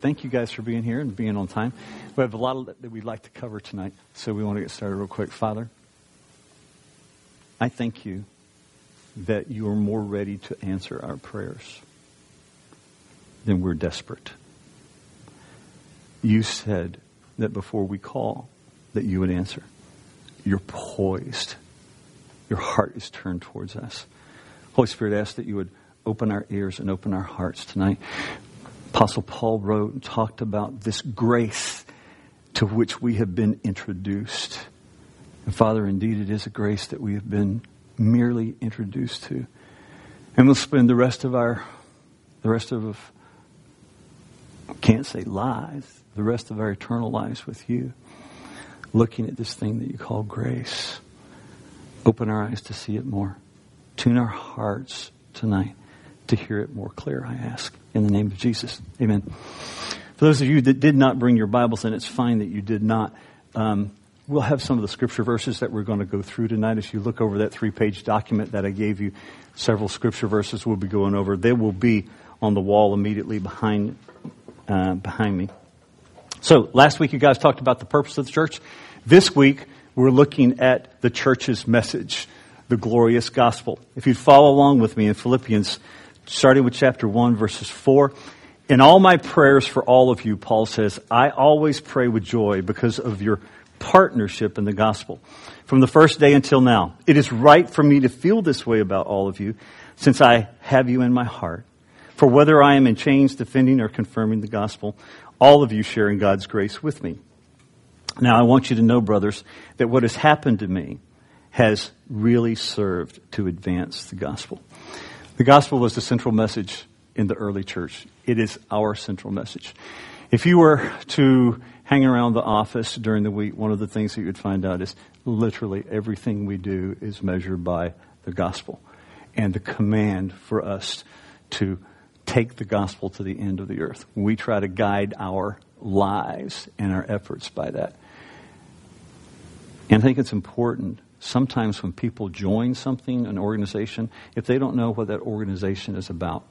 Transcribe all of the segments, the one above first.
thank you guys for being here and being on time. We have a lot that we'd like to cover tonight, so we want to get started real quick. Father, I thank you that you are more ready to answer our prayers than we're desperate. You said that before we call, that you would answer. You're poised. Your heart is turned towards us. Holy Spirit, I ask that you would open our ears and open our hearts tonight. Apostle Paul wrote and talked about this grace to which we have been introduced. And Father, indeed, it is a grace that we have been merely introduced to. And we'll spend the rest of our, the rest of, can't say lives, the rest of our eternal lives with you, looking at this thing that you call grace. Open our eyes to see it more. Tune our hearts tonight to hear it more clear, I ask. In the name of Jesus. Amen. For those of you that did not bring your Bibles, and it's fine that you did not, um, we'll have some of the scripture verses that we're going to go through tonight. As you look over that three page document that I gave you, several scripture verses we'll be going over. They will be on the wall immediately behind, uh, behind me. So last week you guys talked about the purpose of the church. This week we're looking at the church's message, the glorious gospel. If you'd follow along with me in Philippians starting with chapter 1, verses 4. In all my prayers for all of you, Paul says, I always pray with joy because of your partnership in the gospel. From the first day until now, it is right for me to feel this way about all of you since I have you in my heart. For whether I am in chains defending or confirming the gospel, all of you share in God's grace with me. Now I want you to know, brothers, that what has happened to me has really served to advance the gospel. The gospel was the central message in the early church. It is our central message. If you were to hang around the office during the week, one of the things that you'd find out is literally everything we do is measured by the gospel and the command for us to take the gospel to the end of the earth. We try to guide our lives and our efforts by that. And I think it's important sometimes when people join something, an organization, if they don't know what that organization is about,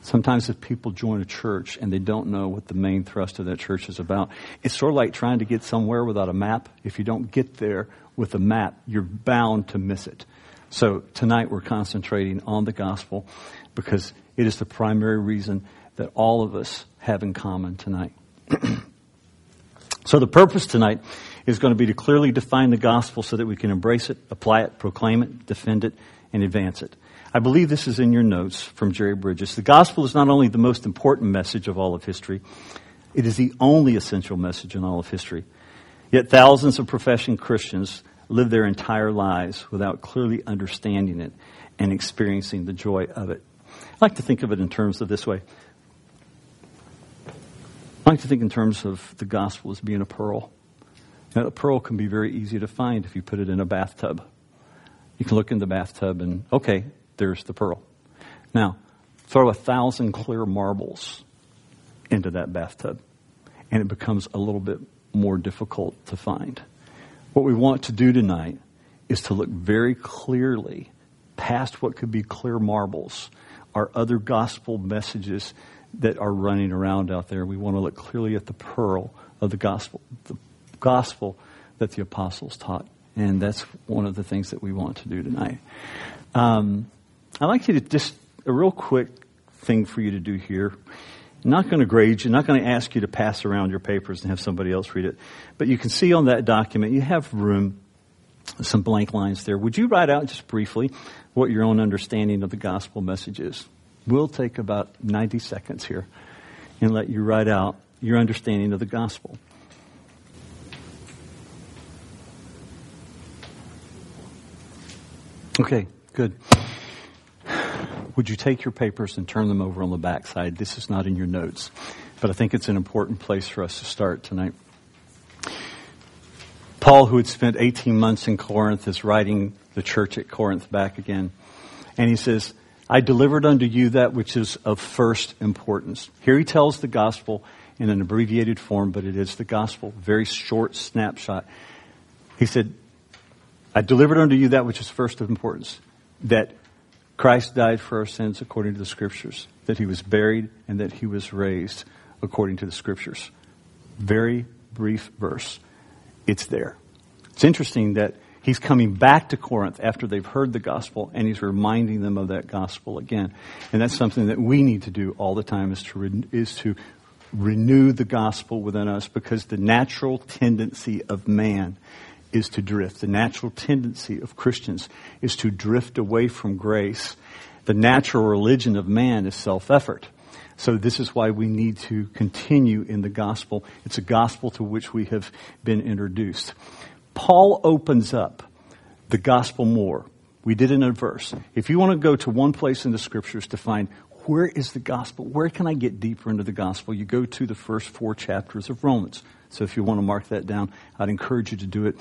sometimes if people join a church and they don't know what the main thrust of that church is about, it's sort of like trying to get somewhere without a map. If you don't get there with a map, you're bound to miss it. So tonight we're concentrating on the gospel because it is the primary reason that all of us have in common tonight. so the purpose tonight is going to be to clearly define the gospel so that we can embrace it, apply it, proclaim it, defend it, and advance it. I believe this is in your notes from Jerry Bridges. The gospel is not only the most important message of all of history, it is the only essential message in all of history. Yet thousands of professing Christians live their entire lives without clearly understanding it and experiencing the joy of it. I like to think of it in terms of this way. I like to think in terms of the gospel as being a pearl. Now, a pearl can be very easy to find if you put it in a bathtub. You can look in the bathtub and, okay, there's the pearl. Now, throw a thousand clear marbles into that bathtub, and it becomes a little bit more difficult to find. What we want to do tonight is to look very clearly past what could be clear marbles, our other gospel messages that are running around out there. We want to look clearly at the pearl of the gospel, the gospel that the apostles taught. And that's one of the things that we want to do tonight. Um, I'd like you to just, a real quick thing for you to do here. I'm not going to grade you, I'm not going to ask you to pass around your papers and have somebody else read it. But you can see on that document, you have room, some blank lines there. Would you write out just briefly what your own understanding of the gospel message is? We'll take about 90 seconds here and let you write out your understanding of the gospel. Okay, good. Would you take your papers and turn them over on the back side? This is not in your notes, but I think it's an important place for us to start tonight. Paul, who had spent 18 months in Corinth, is writing the church at Corinth back again. And he says, I delivered unto you that which is of first importance. Here he tells the gospel in an abbreviated form, but it is the gospel, very short snapshot. He said, I delivered unto you that which is first of importance, that Christ died for our sins according to the scriptures, that he was buried and that he was raised according to the scriptures. Very brief verse. It's there. It's interesting that he's coming back to Corinth after they've heard the gospel and he's reminding them of that gospel again. And that's something that we need to do all the time is to, re- is to renew the gospel within us because the natural tendency of man is to drift. The natural tendency of Christians is to drift away from grace. The natural religion of man is self-effort. So this is why we need to continue in the gospel. It's a gospel to which we have been introduced. Paul opens up the gospel more. We did in a verse. If you want to go to one place in the scriptures to find where is the gospel, where can I get deeper into the gospel, you go to the first four chapters of Romans. So if you want to mark that down, I'd encourage you to do it.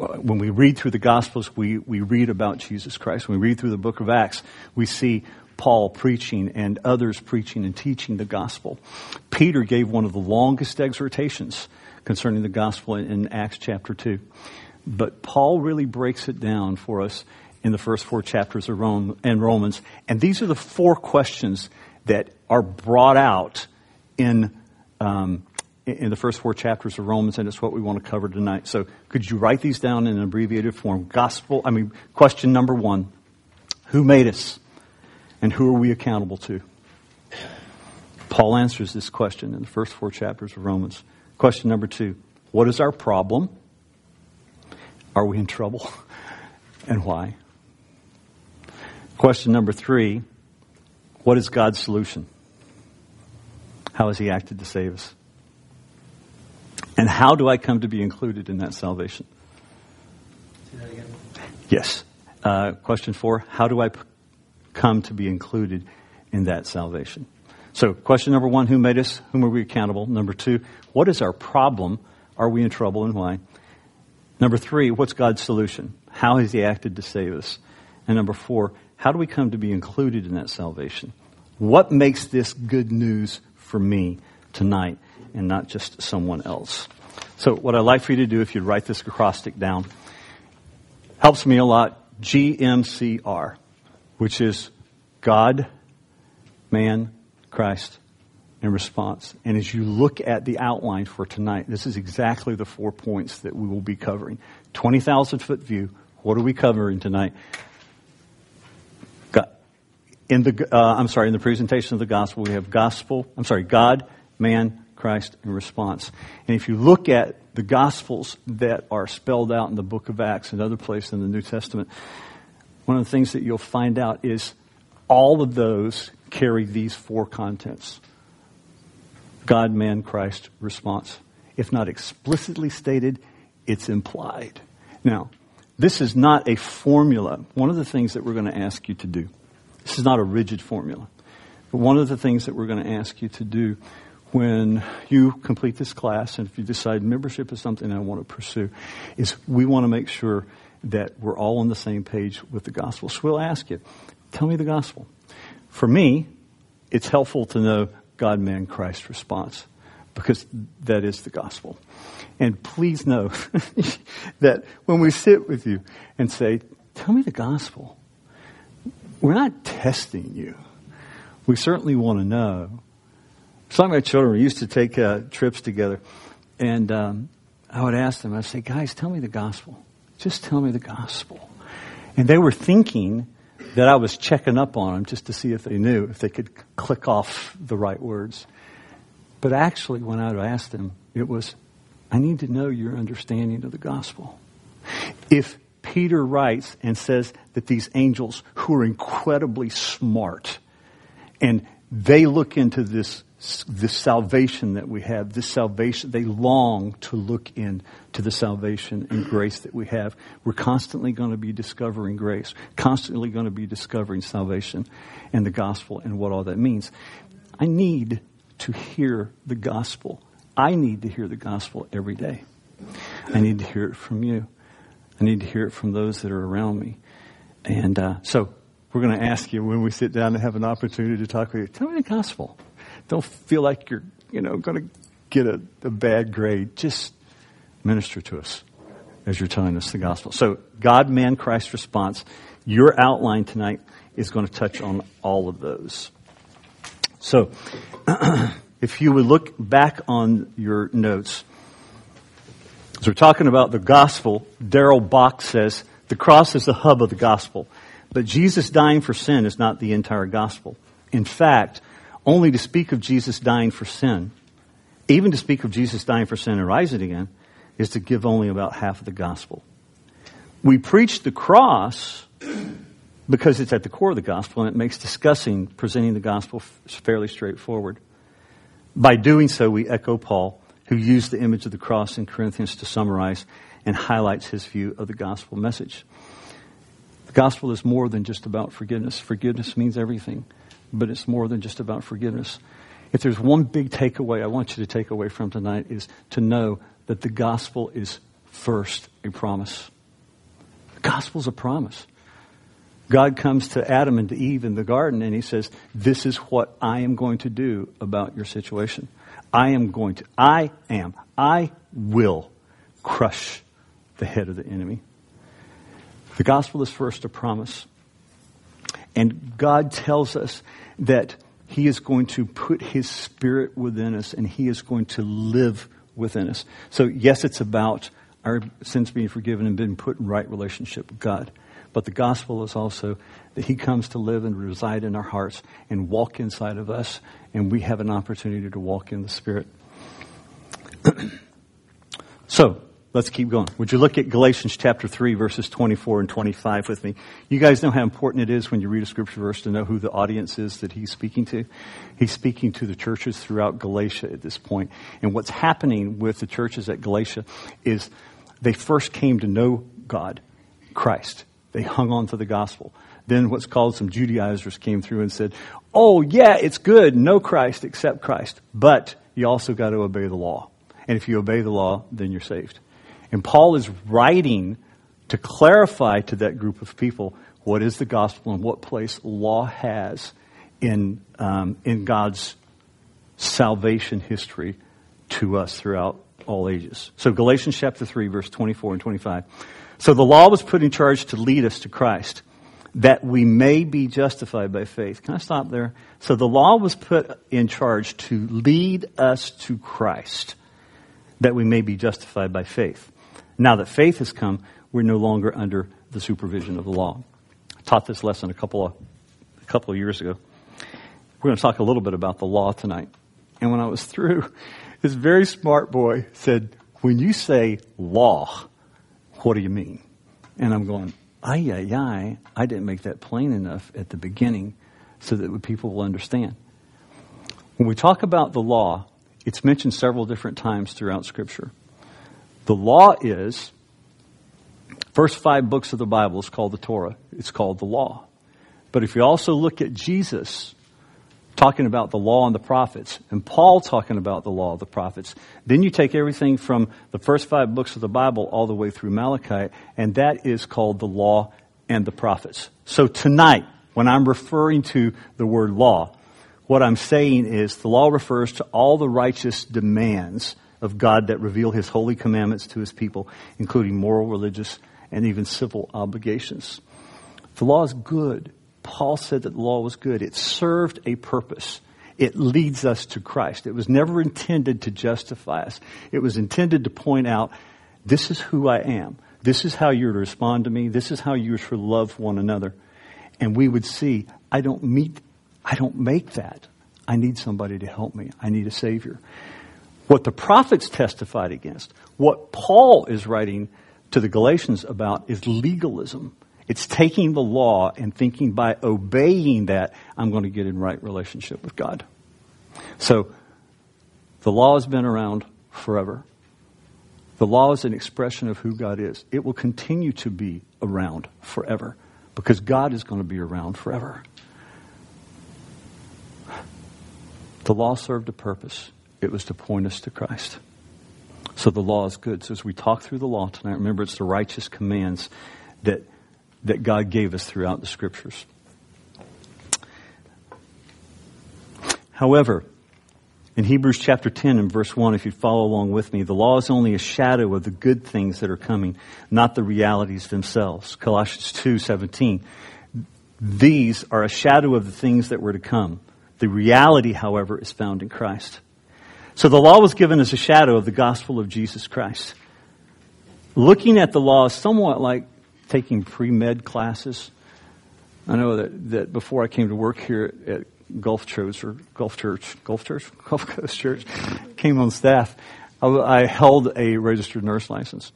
Uh, when we read through the Gospels, we, we read about Jesus Christ. When we read through the book of Acts, we see Paul preaching and others preaching and teaching the gospel. Peter gave one of the longest exhortations concerning the gospel in, in Acts chapter 2. But Paul really breaks it down for us in the first four chapters of Rome and Romans. And these are the four questions that are brought out in um, in the first four chapters of Romans, and it's what we want to cover tonight. So, could you write these down in an abbreviated form? Gospel, I mean, question number one Who made us, and who are we accountable to? Paul answers this question in the first four chapters of Romans. Question number two What is our problem? Are we in trouble? And why? Question number three What is God's solution? How has He acted to save us? And how do I come to be included in that salvation? That yes. Uh, question four How do I p- come to be included in that salvation? So, question number one Who made us? Whom are we accountable? Number two What is our problem? Are we in trouble and why? Number three What's God's solution? How has He acted to save us? And number four How do we come to be included in that salvation? What makes this good news for me tonight? And not just someone else. So what I'd like for you to do, if you'd write this acrostic down, helps me a lot. GMCR, which is God, man, Christ, and response. And as you look at the outline for tonight, this is exactly the four points that we will be covering. 20,000 foot view. What are we covering tonight? God, in the, uh, I'm sorry, in the presentation of the gospel, we have gospel, I'm sorry, God, man, Christ in response. And if you look at the Gospels that are spelled out in the book of Acts and other places in the New Testament, one of the things that you'll find out is all of those carry these four contents God, man, Christ, response. If not explicitly stated, it's implied. Now, this is not a formula. One of the things that we're going to ask you to do, this is not a rigid formula, but one of the things that we're going to ask you to do when you complete this class and if you decide membership is something I want to pursue, is we want to make sure that we're all on the same page with the gospel. So we'll ask you, tell me the gospel. For me, it's helpful to know God, man, Christ response because that is the gospel. And please know that when we sit with you and say, tell me the gospel, we're not testing you. We certainly want to know some of my children used to take uh, trips together, and um, I would ask them, I'd say, guys, tell me the gospel. Just tell me the gospel. And they were thinking that I was checking up on them just to see if they knew, if they could click off the right words. But actually, when I would ask them, it was, I need to know your understanding of the gospel. If Peter writes and says that these angels who are incredibly smart and they look into this this salvation that we have, this salvation, they long to look in to the salvation and grace that we have. We're constantly going to be discovering grace, constantly going to be discovering salvation and the gospel and what all that means. I need to hear the gospel. I need to hear the gospel every day. I need to hear it from you. I need to hear it from those that are around me. And uh, so we're going to ask you when we sit down and have an opportunity to talk with you, tell me the gospel don't feel like you're, you know, going to get a, a bad grade. Just minister to us as you're telling us the gospel. So, God, man, Christ response. Your outline tonight is going to touch on all of those. So, if you would look back on your notes, as we're talking about the gospel, Darrell Bock says the cross is the hub of the gospel. But Jesus dying for sin is not the entire gospel. In fact, only to speak of Jesus dying for sin, even to speak of Jesus dying for sin and rising again, is to give only about half of the gospel. We preach the cross because it's at the core of the gospel and it makes discussing, presenting the gospel fairly straightforward. By doing so, we echo Paul, who used the image of the cross in Corinthians to summarize and highlights his view of the gospel message. The gospel is more than just about forgiveness. Forgiveness means everything, but it's more than just about forgiveness. If there's one big takeaway I want you to take away from tonight is to know that the gospel is first a promise. The gospel's a promise. God comes to Adam and to Eve in the garden and he says, This is what I am going to do about your situation. I am going to, I am, I will crush the head of the enemy. The gospel is first a promise. And God tells us that He is going to put His Spirit within us and He is going to live within us. So, yes, it's about our sins being forgiven and being put in right relationship with God. But the gospel is also that He comes to live and reside in our hearts and walk inside of us, and we have an opportunity to walk in the Spirit. so, let's keep going. Would you look at Galatians chapter 3, verses 24 and 25 with me? You guys know how important it is when you read a scripture verse to know who the audience is that he's speaking to. He's speaking to the churches throughout Galatia at this point. And what's happening with the churches at Galatia is they first came to know God, Christ. They hung on to the gospel. Then what's called some Judaizers came through and said, Oh, yeah, it's good. No Christ, accept Christ. But you also got to obey the law. And if you obey the law, then you're saved. And Paul is writing to clarify to that group of people what is the gospel and what place law has in, um, in God's salvation history to us throughout all ages. So Galatians chapter 3, verse 24 and 25. So the law was put in charge to lead us to Christ, that we may be justified by faith. Can I stop there? So the law was put in charge to lead us to Christ, that we may be justified by faith. Now that faith has come, we're no longer under the supervision of the law. I taught this lesson a couple of, a couple of years ago. We're going to talk a little bit about the law tonight. And when I was through, this very smart boy said, when you say law, what do you mean? And I'm going, ay, ay, ay, I didn't make that plain enough at the beginning so that people will understand. When we talk about the law, it's mentioned several different times throughout Scripture. The law is, first five books of the Bible is called the Torah. It's called the law. But if you also look at Jesus talking about the law and the prophets, and Paul talking about the law of the prophets, then you take everything from the first five books of the Bible all the way through Malachi, and that is called the law and the prophets. So tonight, when I'm referring to the word law, what I'm saying is the law refers to all the righteous demands of God that reveal his holy commandments to his people, including moral, religious, and even civil obligations. The law is good. Paul said that the law was good. It served a purpose. It leads us to Christ. It was never intended to justify us. It was intended to point out, this is who I am. This is how you're to respond to me. This is how you're to love one another. And we would see, I don't meet, I don't make that. I need somebody to help me. I need a Savior. What the prophets testified against, what Paul is writing to the Galatians about is legalism. It's taking the law and thinking by obeying that, I'm going to get in right relationship with God. So, the law has been around forever. The law is an expression of who God is. It will continue to be around forever because God is going to be around forever. The law served a purpose. It was to point us to Christ. So the law is good. So as we talk through the law tonight, remember it's the righteous commands that, that God gave us throughout the scriptures. However, in Hebrews chapter 10 and verse 1, if you follow along with me, the law is only a shadow of the good things that are coming, not the realities themselves. Colossians 2, 17. These are a shadow of the things that were to come. The reality, however, is found in Christ. So the law was given as a shadow of the gospel of Jesus Christ. Looking at the law is somewhat like taking pre-med classes. I know that, that before I came to work here at Gulf Church or Gulf Church, Gulf Church, Gulf Coast Church, came on staff. I, I held a registered nurse license,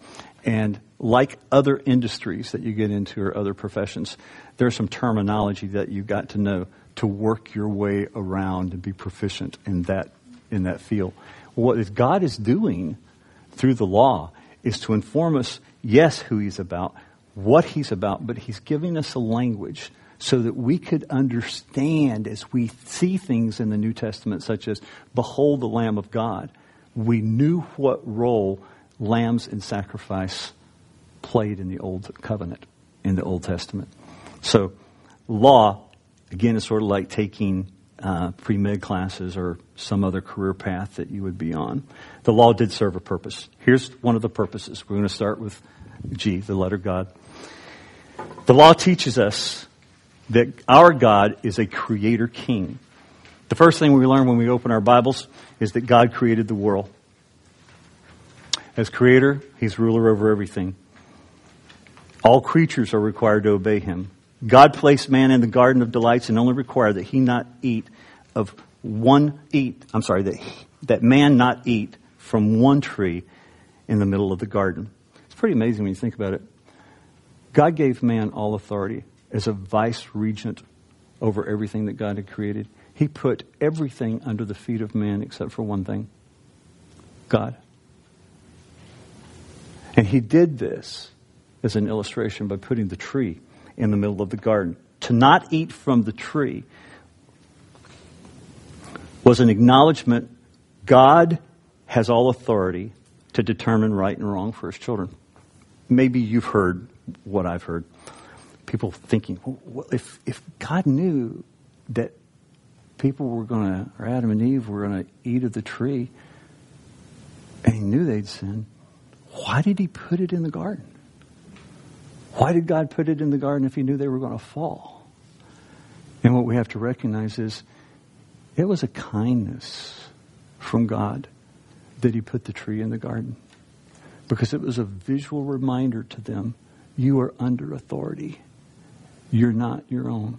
and like other industries that you get into or other professions, there's some terminology that you got to know to work your way around and be proficient in that in that field. What God is doing through the law is to inform us, yes, who He's about, what He's about, but He's giving us a language so that we could understand as we see things in the New Testament, such as, Behold the Lamb of God. We knew what role lambs and sacrifice played in the Old Covenant, in the Old Testament. So, law, again, is sort of like taking uh, pre med classes or some other career path that you would be on. The law did serve a purpose. Here's one of the purposes. We're going to start with G, the letter God. The law teaches us that our God is a creator king. The first thing we learn when we open our Bibles is that God created the world. As creator, he's ruler over everything. All creatures are required to obey him. God placed man in the garden of delights and only required that he not eat of one eat, I'm sorry, that, that man not eat from one tree in the middle of the garden. It's pretty amazing when you think about it. God gave man all authority as a vice regent over everything that God had created. He put everything under the feet of man except for one thing God. And he did this as an illustration by putting the tree in the middle of the garden. To not eat from the tree was an acknowledgement God has all authority to determine right and wrong for his children. Maybe you've heard what I've heard. People thinking, well, if, if God knew that people were going to, or Adam and Eve were going to eat of the tree, and he knew they'd sin, why did he put it in the garden? Why did God put it in the garden if he knew they were going to fall? And what we have to recognize is it was a kindness from God that he put the tree in the garden. Because it was a visual reminder to them you are under authority. You're not your own.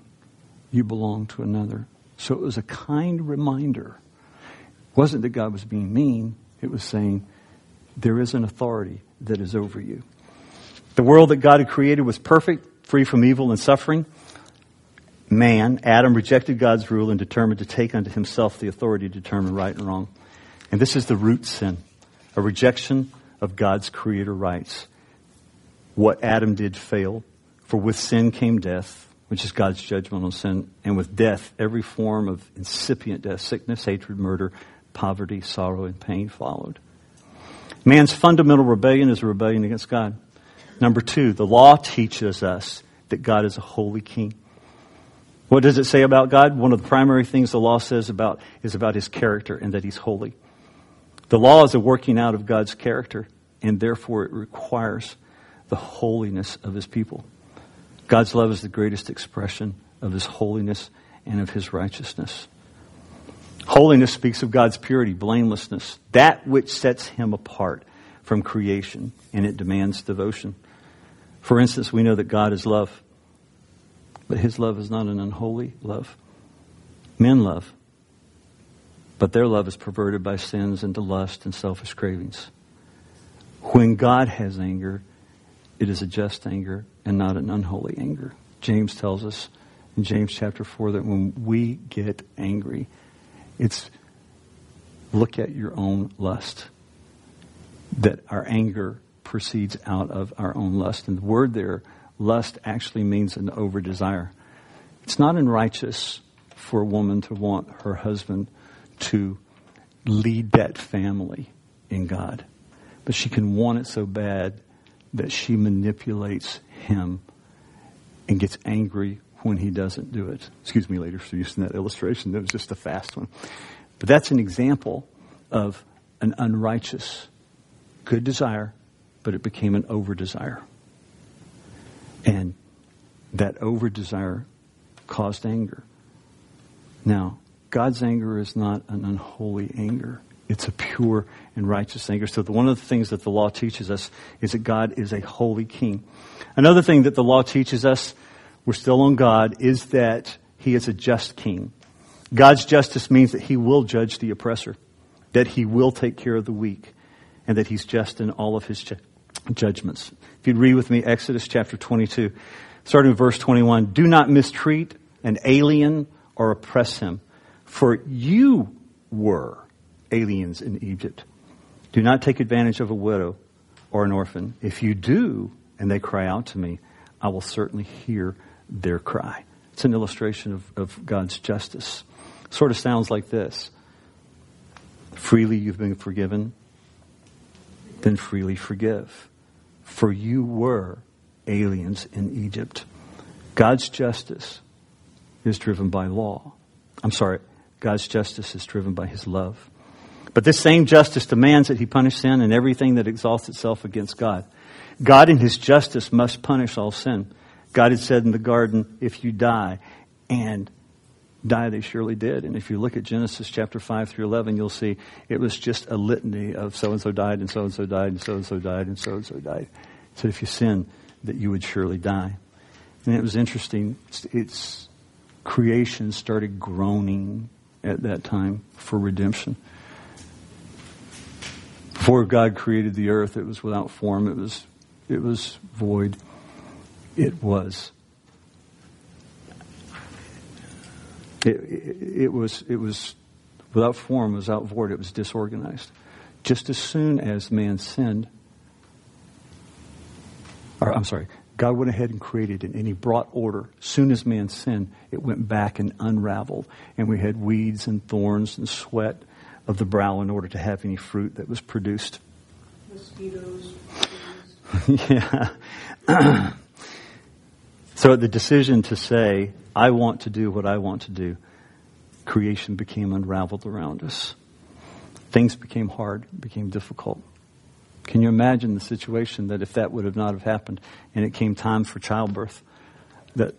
You belong to another. So it was a kind reminder. It wasn't that God was being mean, it was saying, there is an authority that is over you. The world that God had created was perfect, free from evil and suffering. Man, Adam, rejected God's rule and determined to take unto himself the authority to determine right and wrong. And this is the root sin, a rejection of God's creator rights. What Adam did failed, for with sin came death, which is God's judgment on sin, and with death, every form of incipient death, sickness, hatred, murder, poverty, sorrow, and pain followed. Man's fundamental rebellion is a rebellion against God. Number two, the law teaches us that God is a holy king. What does it say about God? One of the primary things the law says about is about his character and that he's holy. The law is a working out of God's character, and therefore it requires the holiness of his people. God's love is the greatest expression of his holiness and of his righteousness. Holiness speaks of God's purity, blamelessness, that which sets him apart from creation, and it demands devotion. For instance, we know that God is love, but his love is not an unholy love. Men love, but their love is perverted by sins into lust and selfish cravings. When God has anger, it is a just anger and not an unholy anger. James tells us in James chapter 4 that when we get angry, it's look at your own lust. That our anger proceeds out of our own lust. And the word there, lust, actually means an over desire. It's not unrighteous for a woman to want her husband to lead that family in God. But she can want it so bad that she manipulates him and gets angry when he doesn't do it. Excuse me, later for using that illustration. That was just a fast one. But that's an example of an unrighteous good desire, but it became an over desire. And that over desire caused anger. Now, God's anger is not an unholy anger. It's a pure and righteous anger. So the, one of the things that the law teaches us is that God is a holy king. Another thing that the law teaches us, we're still on God, is that he is a just king. God's justice means that he will judge the oppressor, that he will take care of the weak, and that he's just in all of his judgments. If you'd read with me Exodus chapter 22, starting with verse 21, do not mistreat an alien or oppress him, for you were aliens in Egypt. Do not take advantage of a widow or an orphan. If you do, and they cry out to me, I will certainly hear their cry. It's an illustration of, of God's justice. Sort of sounds like this Freely you've been forgiven, then freely forgive. For you were aliens in Egypt. God's justice is driven by law. I'm sorry, God's justice is driven by his love. But this same justice demands that he punish sin and everything that exalts itself against God. God in his justice must punish all sin. God had said in the garden, if you die, and die they surely did. And if you look at Genesis chapter 5 through 11, you'll see it was just a litany of so and so died, and so and so died, and so and so died, and so and so died. So if you sin, that you would surely die. And it was interesting. It's, it's creation started groaning at that time for redemption. Before God created the earth, it was without form. It was, it was void. It was. It, it, it was, it was without form, it was without void, it was disorganized. Just as soon as man sinned, or I'm sorry, God went ahead and created it, and He brought order. Soon as man sinned, it went back and unraveled, and we had weeds and thorns and sweat of the brow in order to have any fruit that was produced. Mosquitoes. yeah. so the decision to say, I want to do what I want to do, creation became unraveled around us. Things became hard, became difficult. Can you imagine the situation that if that would have not have happened and it came time for childbirth, that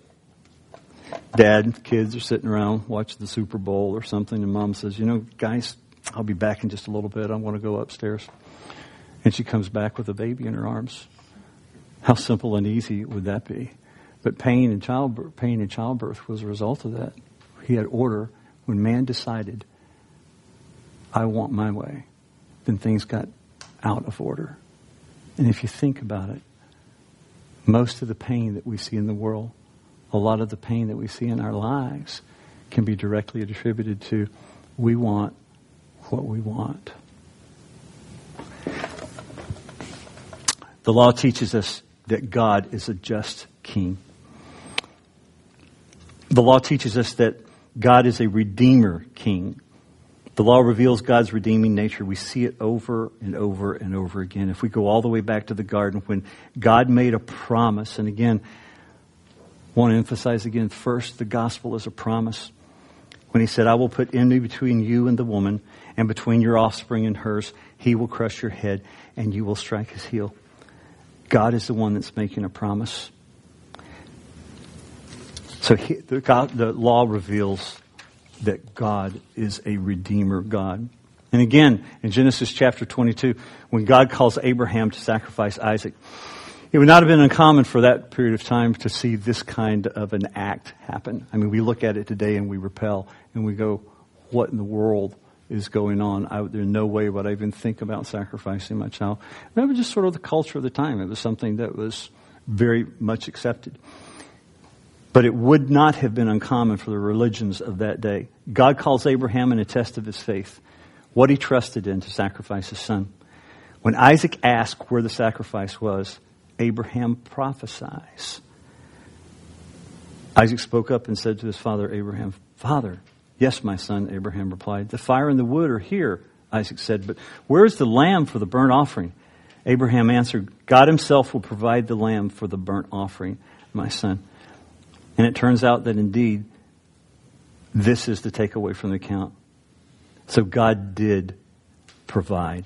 dad, kids are sitting around watching the Super Bowl or something and mom says, you know, guys, I'll be back in just a little bit. I want to go upstairs. And she comes back with a baby in her arms. How simple and easy would that be? But pain and childbirth, pain and childbirth was a result of that. He had order. When man decided, I want my way, then things got out of order. And if you think about it, most of the pain that we see in the world, a lot of the pain that we see in our lives, can be directly attributed to we want what we want. The law teaches us that God is a just king. The law teaches us that God is a redeemer king. The law reveals God's redeeming nature. We see it over and over and over again. If we go all the way back to the garden when God made a promise, and again, want to emphasize again first, the gospel is a promise. When he said, I will put enmity between you and the woman, and between your offspring and hers, he will crush your head, and you will strike his heel. God is the one that's making a promise. So he, the, God, the law reveals that God is a redeemer God. And again, in Genesis chapter 22, when God calls Abraham to sacrifice Isaac, it would not have been uncommon for that period of time to see this kind of an act happen. I mean, we look at it today and we repel and we go, what in the world is going on? I, there's no way would I even think about sacrificing my child. that was just sort of the culture of the time. It was something that was very much accepted. But it would not have been uncommon for the religions of that day. God calls Abraham in a test of his faith, what he trusted in to sacrifice his son. When Isaac asked where the sacrifice was, Abraham prophesies. Isaac spoke up and said to his father Abraham, Father, yes, my son, Abraham replied. The fire and the wood are here, Isaac said, but where is the lamb for the burnt offering? Abraham answered, God himself will provide the lamb for the burnt offering, my son. And it turns out that indeed, this is the takeaway from the account. So God did provide.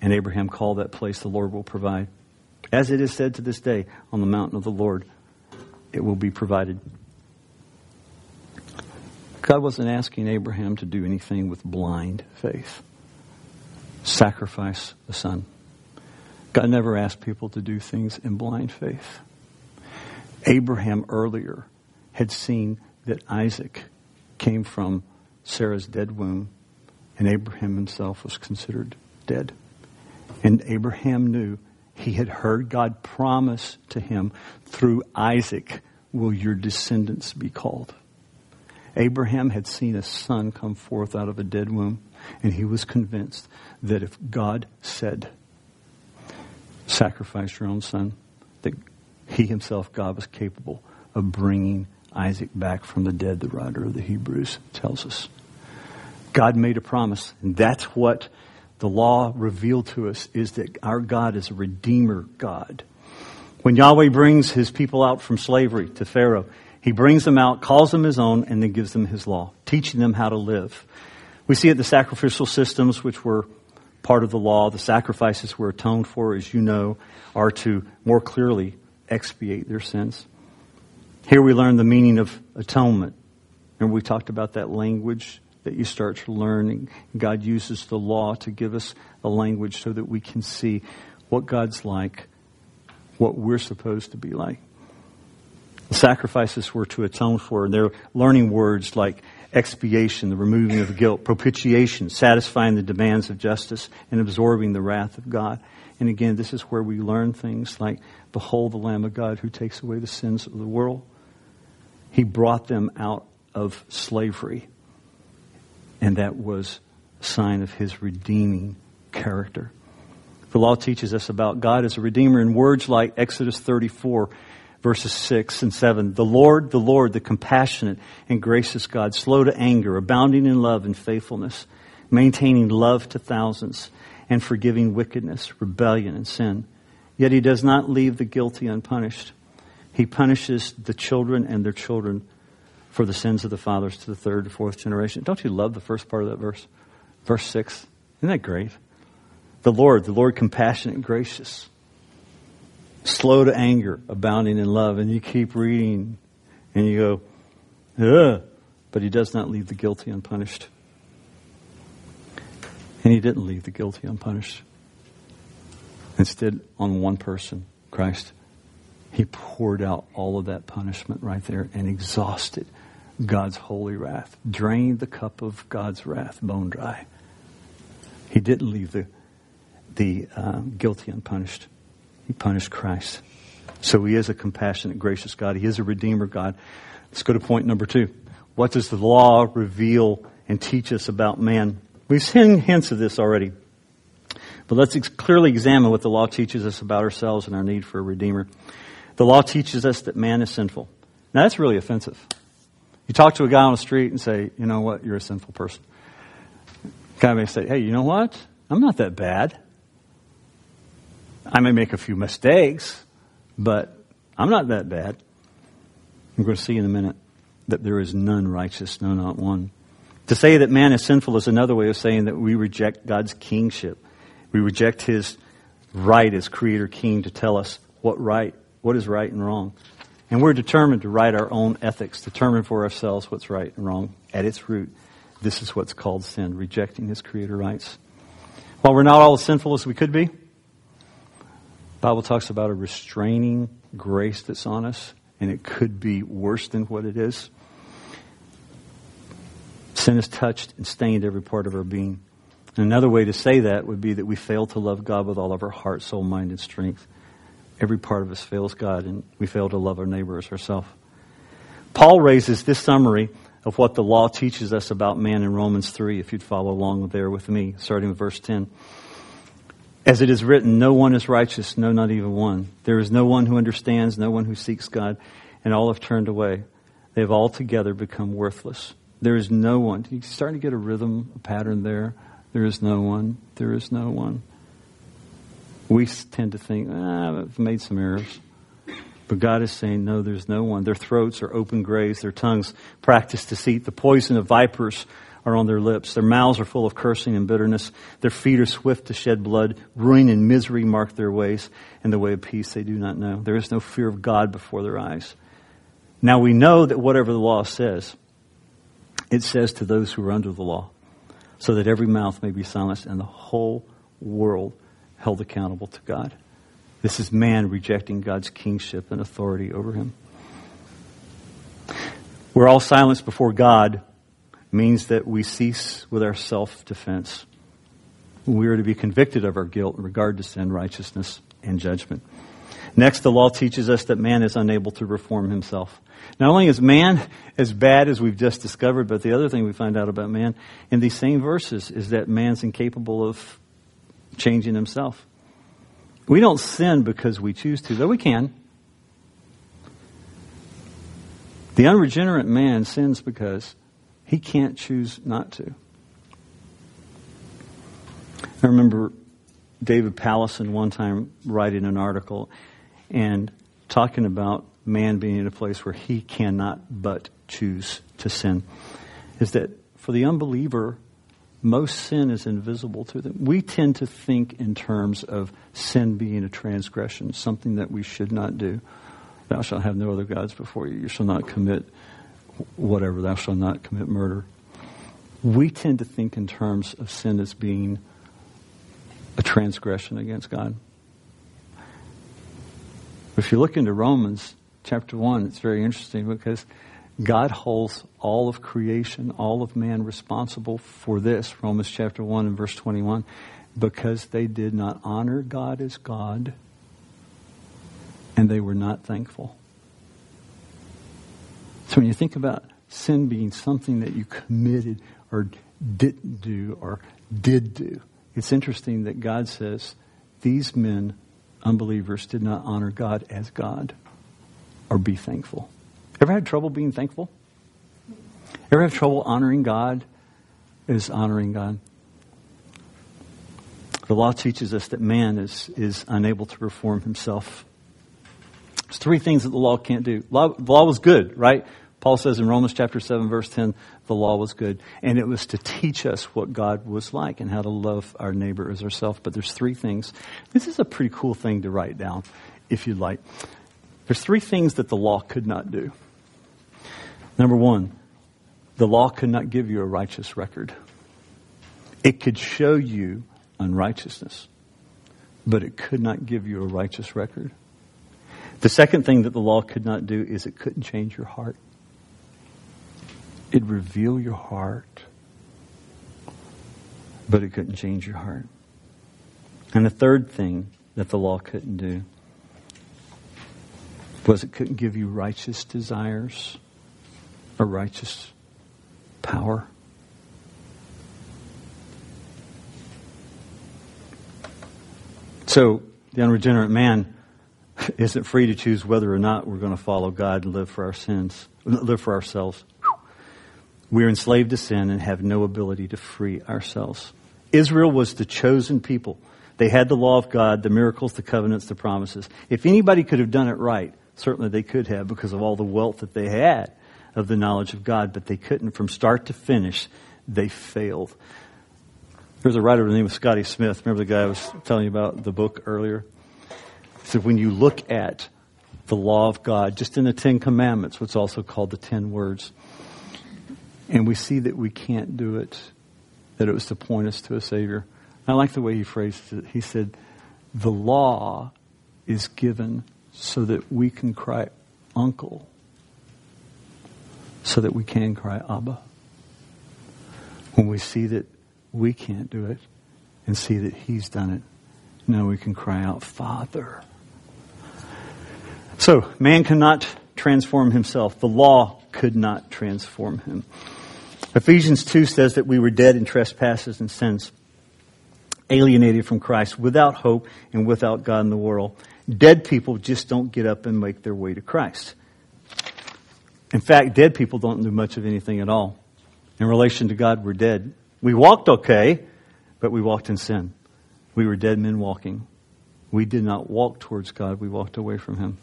And Abraham called that place, the Lord will provide. As it is said to this day, on the mountain of the Lord, it will be provided. God wasn't asking Abraham to do anything with blind faith. sacrifice the son. God never asked people to do things in blind faith. Abraham earlier had seen that Isaac came from Sarah's dead womb, and Abraham himself was considered dead. And Abraham knew he had heard God promise to him, through Isaac will your descendants be called. Abraham had seen a son come forth out of a dead womb, and he was convinced that if God said, sacrifice your own son, that he himself, God, was capable of bringing Isaac back from the dead, the writer of the Hebrews tells us. God made a promise, and that's what the law revealed to us is that our God is a redeemer God. When Yahweh brings his people out from slavery to Pharaoh, he brings them out, calls them his own, and then gives them his law, teaching them how to live. We see it the sacrificial systems, which were part of the law. The sacrifices were atoned for, as you know, are to more clearly expiate their sins. Here we learn the meaning of atonement. and we talked about that language that you start to learn. God uses the law to give us a language so that we can see what God's like, what we're supposed to be like. The sacrifices were to atone for, and they're learning words like expiation, the removing of guilt, propitiation, satisfying the demands of justice, and absorbing the wrath of God. And again, this is where we learn things like, Behold the Lamb of God who takes away the sins of the world. He brought them out of slavery, and that was a sign of his redeeming character. The law teaches us about God as a redeemer in words like Exodus 34 verses 6 and 7. The Lord, the Lord, the compassionate and gracious God, slow to anger, abounding in love and faithfulness, maintaining love to thousands, and forgiving wickedness, rebellion, and sin. Yet he does not leave the guilty unpunished. He punishes the children and their children for the sins of the fathers to the third and fourth generation. Don't you love the first part of that verse? Verse 6. Isn't that great? The Lord, the Lord compassionate and gracious slow to anger, abounding in love. And you keep reading and you go, ugh. But he does not leave the guilty unpunished. And he didn't leave the guilty unpunished. Instead, on one person, Christ, he poured out all of that punishment right there and exhausted God's holy wrath, drained the cup of God's wrath bone dry. He didn't leave the, the uh, guilty unpunished. He punished Christ. So he is a compassionate, gracious God. He is a redeemer God. Let's go to point number two. What does the law reveal and teach us about man? We've seen hints of this already. But let's ex- clearly examine what the law teaches us about ourselves and our need for a redeemer. The law teaches us that man is sinful. Now that's really offensive. You talk to a guy on the street and say, you know what, you're a sinful person. guy may say, hey, you know what? I'm not that bad. I may make a few mistakes, but I'm not that bad. I'm going to see in a minute that there is none righteous, no, not one. To say that man is sinful is another way of saying that we reject God's kingship. We reject his right as creator king to tell us what right, what is right and wrong. And we're determined to write our own ethics, determine for ourselves what's right and wrong. At its root, this is what's called sin, rejecting his creator rights. While we're not all as sinful as we could be, Bible talks about a restraining grace that's on us, and it could be worse than what it is. Sin has touched and stained every part of our being. And another way to say that would be that we fail to love God with all of our heart, soul, mind, and strength. Every part of us fails God, and we fail to love our neighbor as ourselves. Paul raises this summary of what the law teaches us about man in Romans 3, if you'd follow along there with me, starting with verse 10. As it is written, no one is righteous, no, not even one. There is no one who understands, no one who seeks God, and all have turned away. They have altogether become worthless. There is no one. You starting to get a rhythm, a pattern there. There is no one. There is no one. We tend to think, ah, I've made some errors. But God is saying, no, there's no one. Their throats are open graves. Their tongues practice deceit. The poison of vipers are on their lips. Their mouths are full of cursing and bitterness. Their feet are swift to shed blood. Ruin and misery mark their ways, and the way of peace they do not know. There is no fear of God before their eyes. Now we know that whatever the law says, it says to those who are under the law, so that every mouth may be silenced and the whole world held accountable to God. This is man rejecting God's kingship and authority over him. We're all silenced before God means that we cease with our self defense. We are to be convicted of our guilt in regard to sin, righteousness, and judgment. Next, the law teaches us that man is unable to reform himself. Not only is man as bad as we've just discovered, but the other thing we find out about man in these same verses is that man's incapable of changing himself. We don't sin because we choose to, though we can. The unregenerate man sins because he can't choose not to. I remember David Powlison one time writing an article and talking about man being in a place where he cannot but choose to sin. Is that for the unbeliever, most sin is invisible to them. We tend to think in terms of sin being a transgression, something that we should not do. Thou shalt have no other gods before you. You shall not commit whatever. Thou shalt not commit murder. We tend to think in terms of sin as being a transgression against God. If you look into Romans chapter 1, it's very interesting because God holds all of creation, all of man responsible for this, Romans chapter 1 and verse 21, because they did not honor God as God and they were not thankful. So when you think about sin being something that you committed or didn't do or did do, it's interesting that God says these men, unbelievers, did not honor God as God or be thankful. Ever had trouble being thankful? Ever have trouble honoring God as honoring God? The law teaches us that man is, is unable to reform himself. There's three things that the law can't do. Law, the law was good, right? Paul says in Romans chapter 7 verse 10, the law was good. And it was to teach us what God was like and how to love our neighbor as ourselves. But there's three things. This is a pretty cool thing to write down, if you'd like. There's three things that the law could not do. Number one, the law could not give you a righteous record. It could show you unrighteousness, but it could not give you a righteous record. The second thing that the law could not do is it couldn't change your heart. It'd reveal your heart, but it couldn't change your heart. And the third thing that the law couldn't do was it couldn't give you righteous desires or righteous power. So the unregenerate man isn't free to choose whether or not we're going to follow God and live for our sins, live for ourselves. We're enslaved to sin and have no ability to free ourselves. Israel was the chosen people. They had the law of God, the miracles, the covenants, the promises. If anybody could have done it right, certainly they could have because of all the wealth that they had of the knowledge of God, but they couldn't. From start to finish, they failed. There's a writer by the name of Scotty Smith. Remember the guy I was telling you about the book earlier? He said, when you look at the law of God, just in the Ten Commandments, what's also called the Ten Words, and we see that we can't do it, that it was to point us to a Savior. I like the way he phrased it. He said, the law is given so that we can cry, Uncle, so that we can cry, Abba. When we see that we can't do it and see that He's done it, now we can cry out, Father. So, man cannot transform himself. The law could not transform him. Ephesians 2 says that we were dead in trespasses and sins, alienated from Christ, without hope and without God in the world. Dead people just don't get up and make their way to Christ. In fact, dead people don't do much of anything at all. In relation to God, we're dead. We walked okay, but we walked in sin. We were dead men walking. We did not walk towards God, we walked away from Him.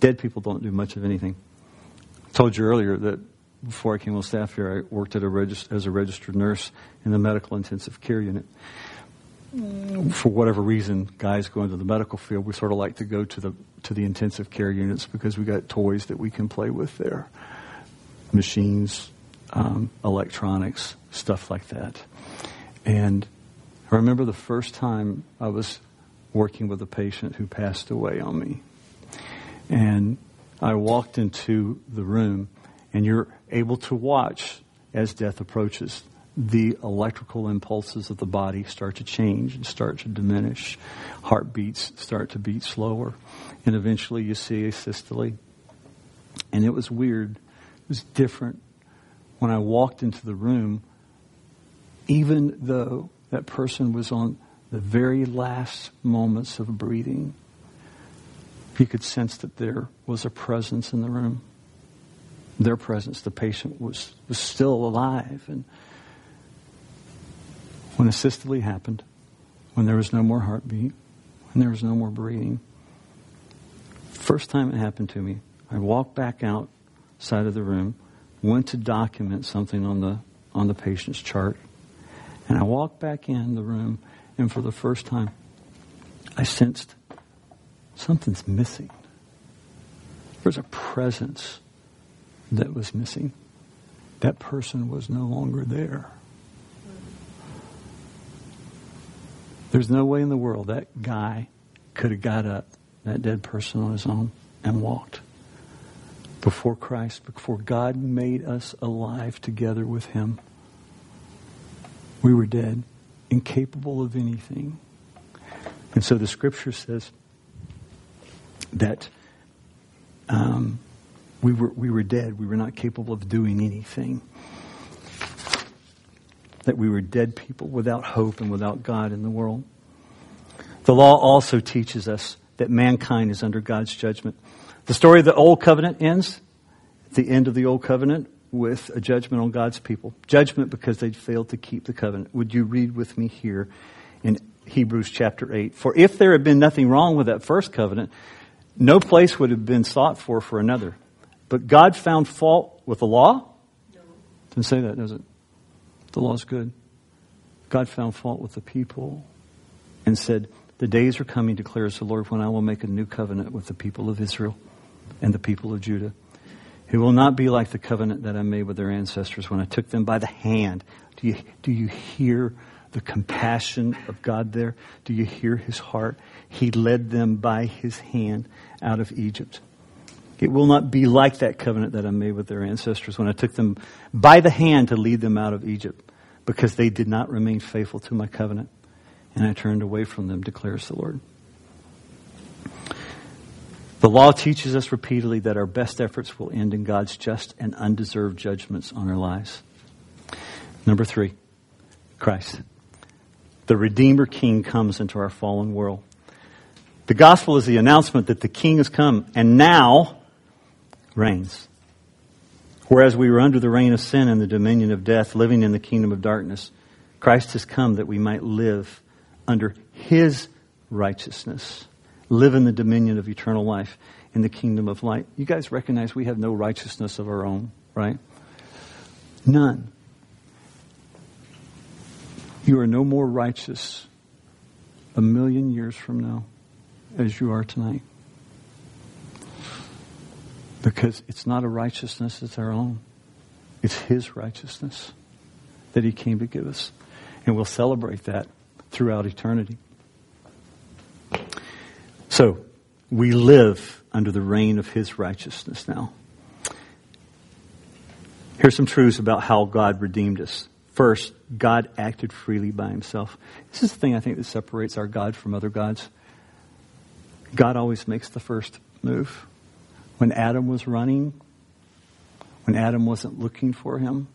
Dead people don't do much of anything. I told you earlier that before I came on staff here, I worked a regist- as a registered nurse in the medical intensive care unit. For whatever reason, guys go into the medical field, we sort of like to go to the to the intensive care units because we got toys that we can play with there, machines, um, electronics, stuff like that. And I remember the first time I was working with a patient who passed away on me. And I walked into the room, and you're able to watch as death approaches. The electrical impulses of the body start to change and start to diminish. Heartbeats start to beat slower. And eventually you see asystole. And it was weird. It was different. When I walked into the room, even though that person was on the very last moments of breathing, you could sense that there was a presence in the room. Their presence, the patient was, was still alive. And when the systole happened, when there was no more heartbeat, when there was no more breathing, first time it happened to me, I walked back outside of the room, went to document something on the on the patient's chart, and I walked back in the room, and for the first time, I sensed something's missing. There's a presence that was missing. That person was no longer there. There's no way in the world that guy could have got up, that dead person on his own, and walked before Christ, before God made us alive together with Him. We were dead, incapable of anything. And so the scripture says that um, we, were, we were dead. We were not capable of doing anything. That we were dead people without hope and without God in the world. The law also teaches us that mankind is under God's judgment. The story of the Old Covenant ends the end of the Old Covenant with a judgment on God's people. Judgment because they failed to keep the covenant. Would you read with me here in Hebrews chapter 8? For if there had been nothing wrong with that first covenant, no place would have been sought for for another. But God found fault with the law? Didn't say that, does it? The law is good. God found fault with the people and said, The days are coming, declares the Lord, when I will make a new covenant with the people of Israel and the people of Judah it will not be like the covenant that I made with their ancestors when I took them by the hand. Do you, do you hear the compassion of God there? Do you hear his heart? He led them by his hand out of Egypt. It will not be like that covenant that I made with their ancestors when I took them by the hand to lead them out of Egypt because they did not remain faithful to my covenant and I turned away from them, declares the Lord. The law teaches us repeatedly that our best efforts will end in God's just and undeserved judgments on our lives. Number three, Christ. The Redeemer King comes into our fallen world. The gospel is the announcement that the King has come and now reigns. Whereas we were under the reign of sin and the dominion of death, living in the kingdom of darkness, Christ has come that we might live under his righteousness live in the dominion of eternal life in the kingdom of light. You guys recognize we have no righteousness of our own, right? None. You are no more righteous a million years from now as you are tonight. Because it's not a righteousness, it's our own. It's His righteousness that He came to give us. And we'll celebrate that throughout eternity. So, we live under the reign of His righteousness now. Here's some truths about how God redeemed us. First, God acted freely by Himself. This is the thing I think that separates our God from other gods. God always makes the first move. When Adam was running, when Adam wasn't looking for him,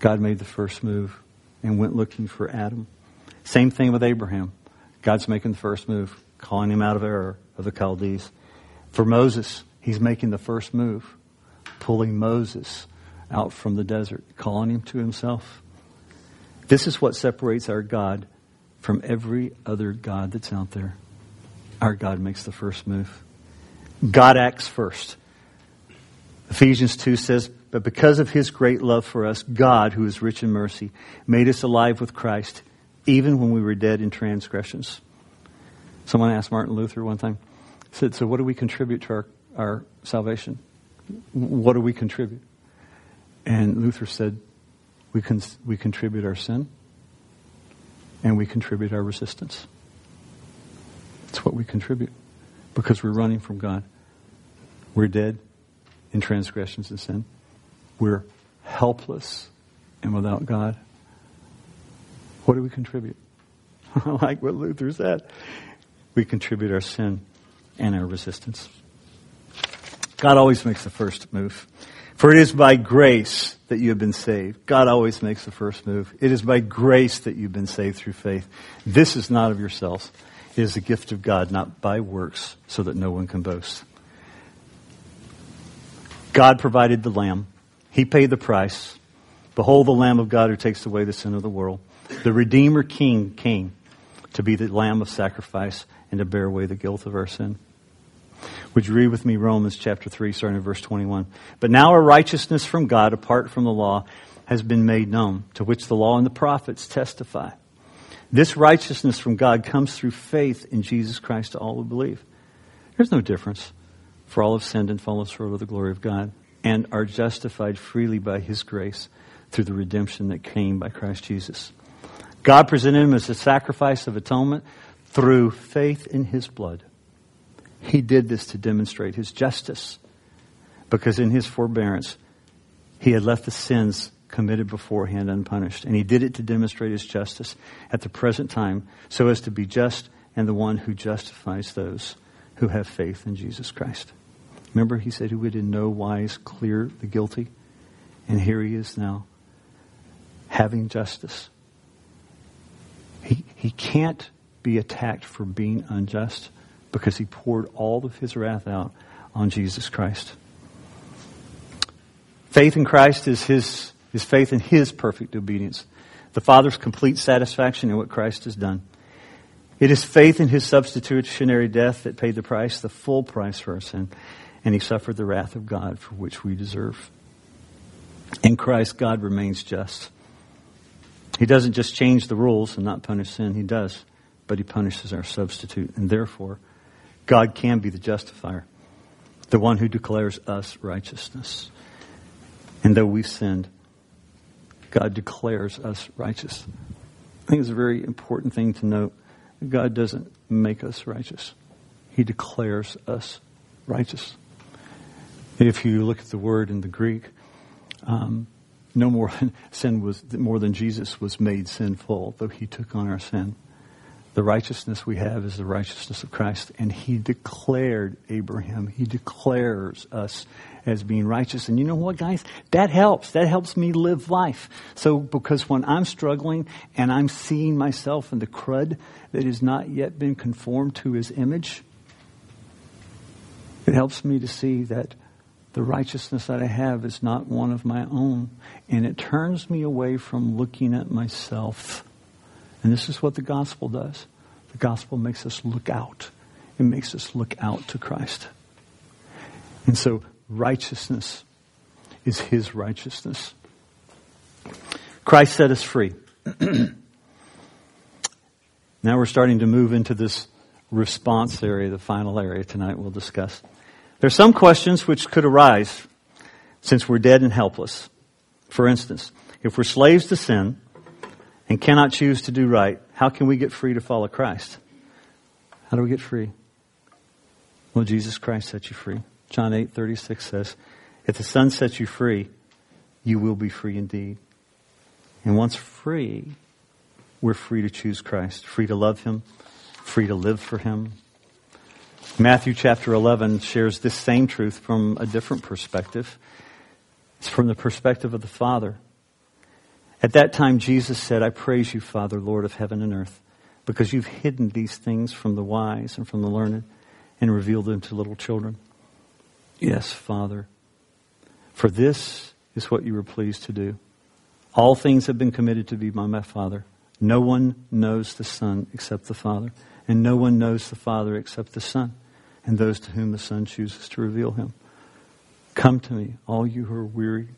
God made the first move and went looking for Adam. Same thing with Abraham. God's making the first move calling him out of Ur of the Chaldees. For Moses, he's making the first move, pulling Moses out from the desert, calling him to himself. This is what separates our God from every other God that's out there. Our God makes the first move. God acts first. Ephesians 2 says, But because of his great love for us, God, who is rich in mercy, made us alive with Christ, even when we were dead in transgressions. Someone asked Martin Luther one time, said, So what do we contribute to our, our salvation? What do we contribute? And Luther said, We, con- we contribute our sin and we contribute our resistance. It's what we contribute because we're running from God. We're dead in transgressions and sin. We're helpless and without God. What do we contribute? like what Luther said. We contribute our sin and our resistance. God always makes the first move. For it is by grace that you have been saved. God always makes the first move. It is by grace that you've been saved through faith. This is not of yourselves. Is a gift of God, not by works, so that no one can boast. God provided the Lamb. He paid the price. Behold the Lamb of God who takes away the sin of the world. The Redeemer King came to be the Lamb of sacrifice and to bear away the guilt of our sin. Would you read with me Romans chapter 3, starting at verse 21? But now our righteousness from God, apart from the law, has been made known, to which the law and the prophets testify. This righteousness from God comes through faith in Jesus Christ to all who believe. There's no difference, for all have sinned and fallen short of the glory of God, and are justified freely by His grace through the redemption that came by Christ Jesus. God presented Him as a sacrifice of atonement through faith in His blood. He did this to demonstrate his justice because in his forbearance, he had left the sins committed beforehand unpunished. And he did it to demonstrate his justice at the present time so as to be just and the one who justifies those who have faith in Jesus Christ. Remember, he said he would in no wise clear the guilty. And here he is now having justice. He, he can't be attacked for being unjust because he poured all of his wrath out on Jesus Christ. Faith in Christ is his, is faith in his perfect obedience. The Father's complete satisfaction in what Christ has done. It is faith in his substitutionary death that paid the price, the full price for our sin, and he suffered the wrath of God for which we deserve. In Christ, God remains just. He doesn't just change the rules and not punish sin, he does, but he punishes our substitute, and therefore, God can be the justifier, the one who declares us righteousness. And though we've sinned, God declares us righteous. I think it's a very important thing to note. God doesn't make us righteous. He declares us righteous. If you look at the word in the Greek, um, no more sin was more than Jesus was made sinful, though he took on our sin. The righteousness we have is the righteousness of Christ. And he declared Abraham, he declares us as being righteous. And you know what, guys? That helps. That helps me live life. So, because when I'm struggling and I'm seeing myself in the crud that has not yet been conformed to his image, it helps me to see that the righteousness that I have is not one of my own. And it turns me away from looking at myself and this is what the gospel does. The gospel makes us look out. It makes us look out to Christ. And so righteousness is his righteousness. Christ set us free. now we're starting to move into this response area, the final area tonight we'll discuss. There are some questions which could arise since we're dead and helpless. For instance, if we're slaves to sin, and cannot choose to do right, how can we get free to follow Christ? How do we get free? Well, Jesus Christ set you free. John 8, 36 says, If the Son sets you free, you will be free indeed. And once free, we're free to choose Christ, free to love Him, free to live for Him. Matthew chapter 11 shares this same truth from a different perspective. It's from the perspective of the Father. At that time, Jesus said, I praise you, Father, Lord of heaven and earth, because you've hidden these things from the wise and from the learned and revealed them to little children. Yes, Father, for this is what you were pleased to do. All things have been committed to be by my Father. No one knows the Son except the Father, and no one knows the Father except the Son, and those to whom the Son chooses to reveal him. Come to me, all you who are weary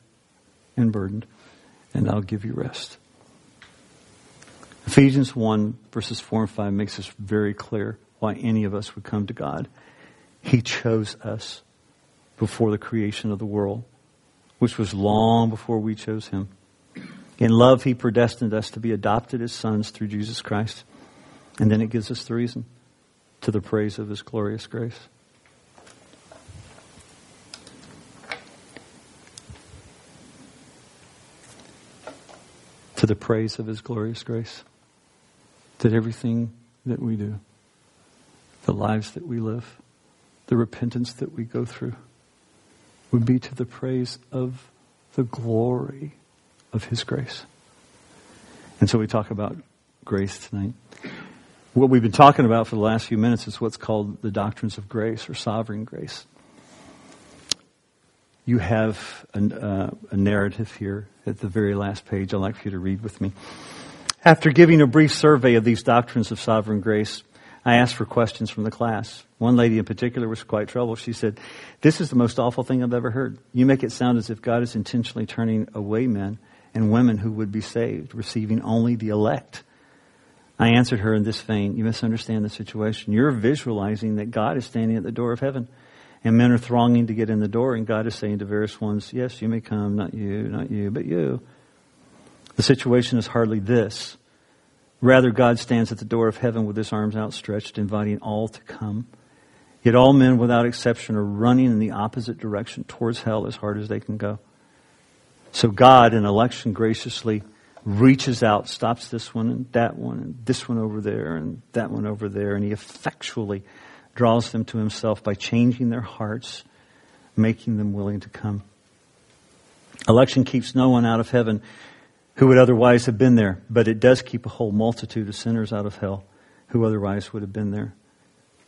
and burdened and I'll give you rest. Ephesians 1, verses 4 and 5 makes us very clear why any of us would come to God. He chose us before the creation of the world, which was long before we chose Him. In love, He predestined us to be adopted as sons through Jesus Christ. And then it gives us the reason to the praise of His glorious grace. The praise of His glorious grace. That everything that we do, the lives that we live, the repentance that we go through, would be to the praise of the glory of His grace. And so we talk about grace tonight. What we've been talking about for the last few minutes is what's called the doctrines of grace or sovereign grace. You have a, uh, a narrative here at the very last page I'd like for you to read with me. After giving a brief survey of these doctrines of sovereign grace, I asked for questions from the class. One lady in particular was quite troubled. She said, This is the most awful thing I've ever heard. You make it sound as if God is intentionally turning away men and women who would be saved, receiving only the elect. I answered her in this vein You misunderstand the situation. You're visualizing that God is standing at the door of heaven, and men are thronging to get in the door, and God is saying to various ones, Yes, you may come, not you, not you, but you. The situation is hardly this. Rather, God stands at the door of heaven with his arms outstretched, inviting all to come. Yet all men, without exception, are running in the opposite direction towards hell as hard as they can go. So God, in election, graciously reaches out, stops this one and that one, and this one over there, and that one over there, and he effectually draws them to himself by changing their hearts, making them willing to come. Election keeps no one out of heaven who would otherwise have been there, but it does keep a whole multitude of sinners out of hell who otherwise would have been there.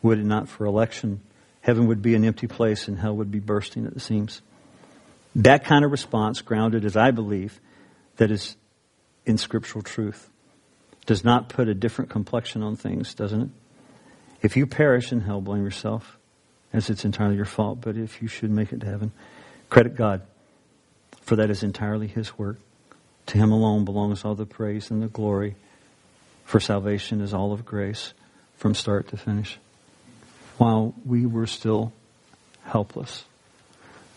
Would it not for election, heaven would be an empty place and hell would be bursting at the seams. That kind of response, grounded as I believe, that is in scriptural truth, does not put a different complexion on things, doesn't it? If you perish in hell, blame yourself, as it's entirely your fault. But if you should make it to heaven, credit God, for that is entirely His work. To him alone belongs all the praise and the glory, for salvation is all of grace from start to finish. While we were still helpless,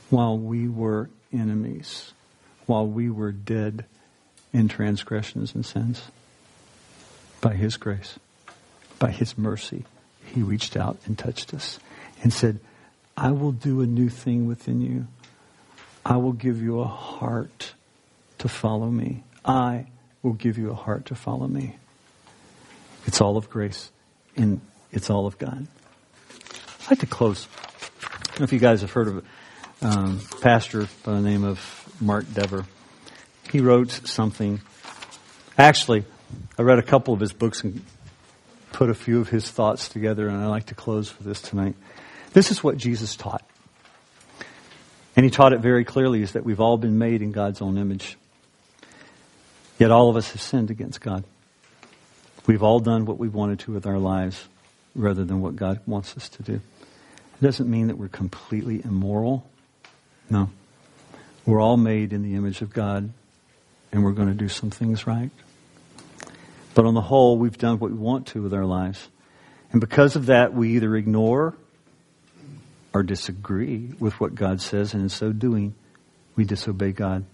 while we were enemies, while we were dead in transgressions and sins, by his grace, by his mercy, he reached out and touched us and said, I will do a new thing within you. I will give you a heart to follow me. I will give you a heart to follow me. It's all of grace and it's all of God. I'd like to close. I don't know if you guys have heard of a um, pastor by the name of Mark Dever. He wrote something. Actually, I read a couple of his books and put a few of his thoughts together, and I'd like to close for this tonight. This is what Jesus taught. And he taught it very clearly is that we've all been made in God's own image. Yet all of us have sinned against God. We've all done what we wanted to with our lives rather than what God wants us to do. It doesn't mean that we're completely immoral. No. We're all made in the image of God and we're going to do some things right. But on the whole, we've done what we want to with our lives. And because of that, we either ignore or disagree with what God says, and in so doing, we disobey God.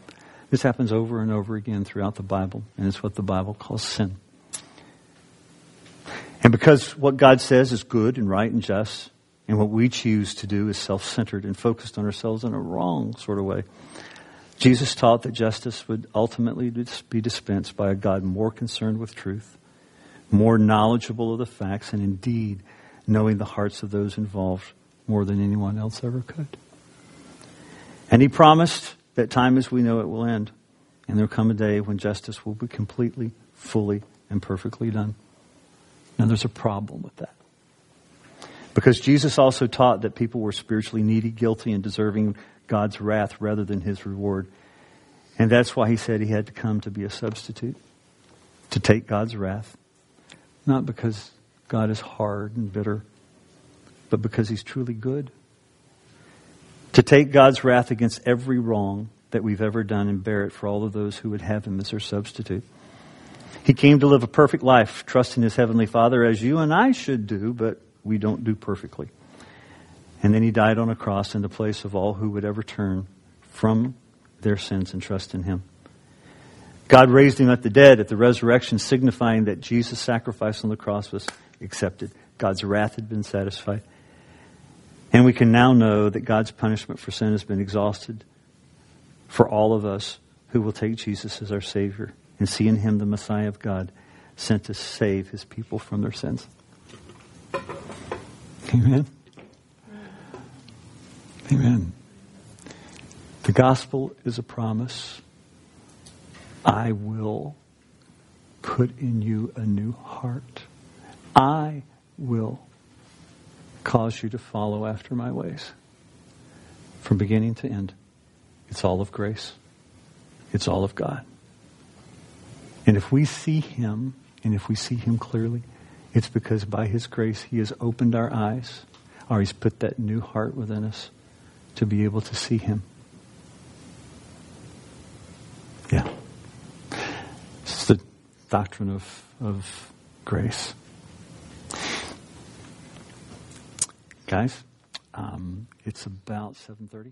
This happens over and over again throughout the Bible, and it's what the Bible calls sin. And because what God says is good and right and just, and what we choose to do is self centered and focused on ourselves in a wrong sort of way, Jesus taught that justice would ultimately be dispensed by a God more concerned with truth, more knowledgeable of the facts, and indeed knowing the hearts of those involved more than anyone else ever could. And he promised that time as we know it will end, and there will come a day when justice will be completely, fully, and perfectly done. Now, there's a problem with that. Because Jesus also taught that people were spiritually needy, guilty, and deserving God's wrath rather than his reward. And that's why he said he had to come to be a substitute, to take God's wrath. Not because God is hard and bitter, but because he's truly good to take God's wrath against every wrong that we've ever done and bear it for all of those who would have him as their substitute. He came to live a perfect life, trusting his heavenly Father as you and I should do, but we don't do perfectly. And then he died on a cross in the place of all who would ever turn from their sins and trust in him. God raised him at the dead at the resurrection, signifying that Jesus' sacrifice on the cross was accepted. God's wrath had been satisfied. And we can now know that God's punishment for sin has been exhausted for all of us who will take Jesus as our Savior and see in him the Messiah of God sent to save his people from their sins. Amen. Amen. The gospel is a promise. I will put in you a new heart. I will cause you to follow after my ways. From beginning to end, it's all of grace. It's all of God. And if we see Him, and if we see Him clearly, it's because by His grace He has opened our eyes, or He's put that new heart within us to be able to see Him. Yeah. It's the doctrine of, of grace. Guys, um, it's about 7.30.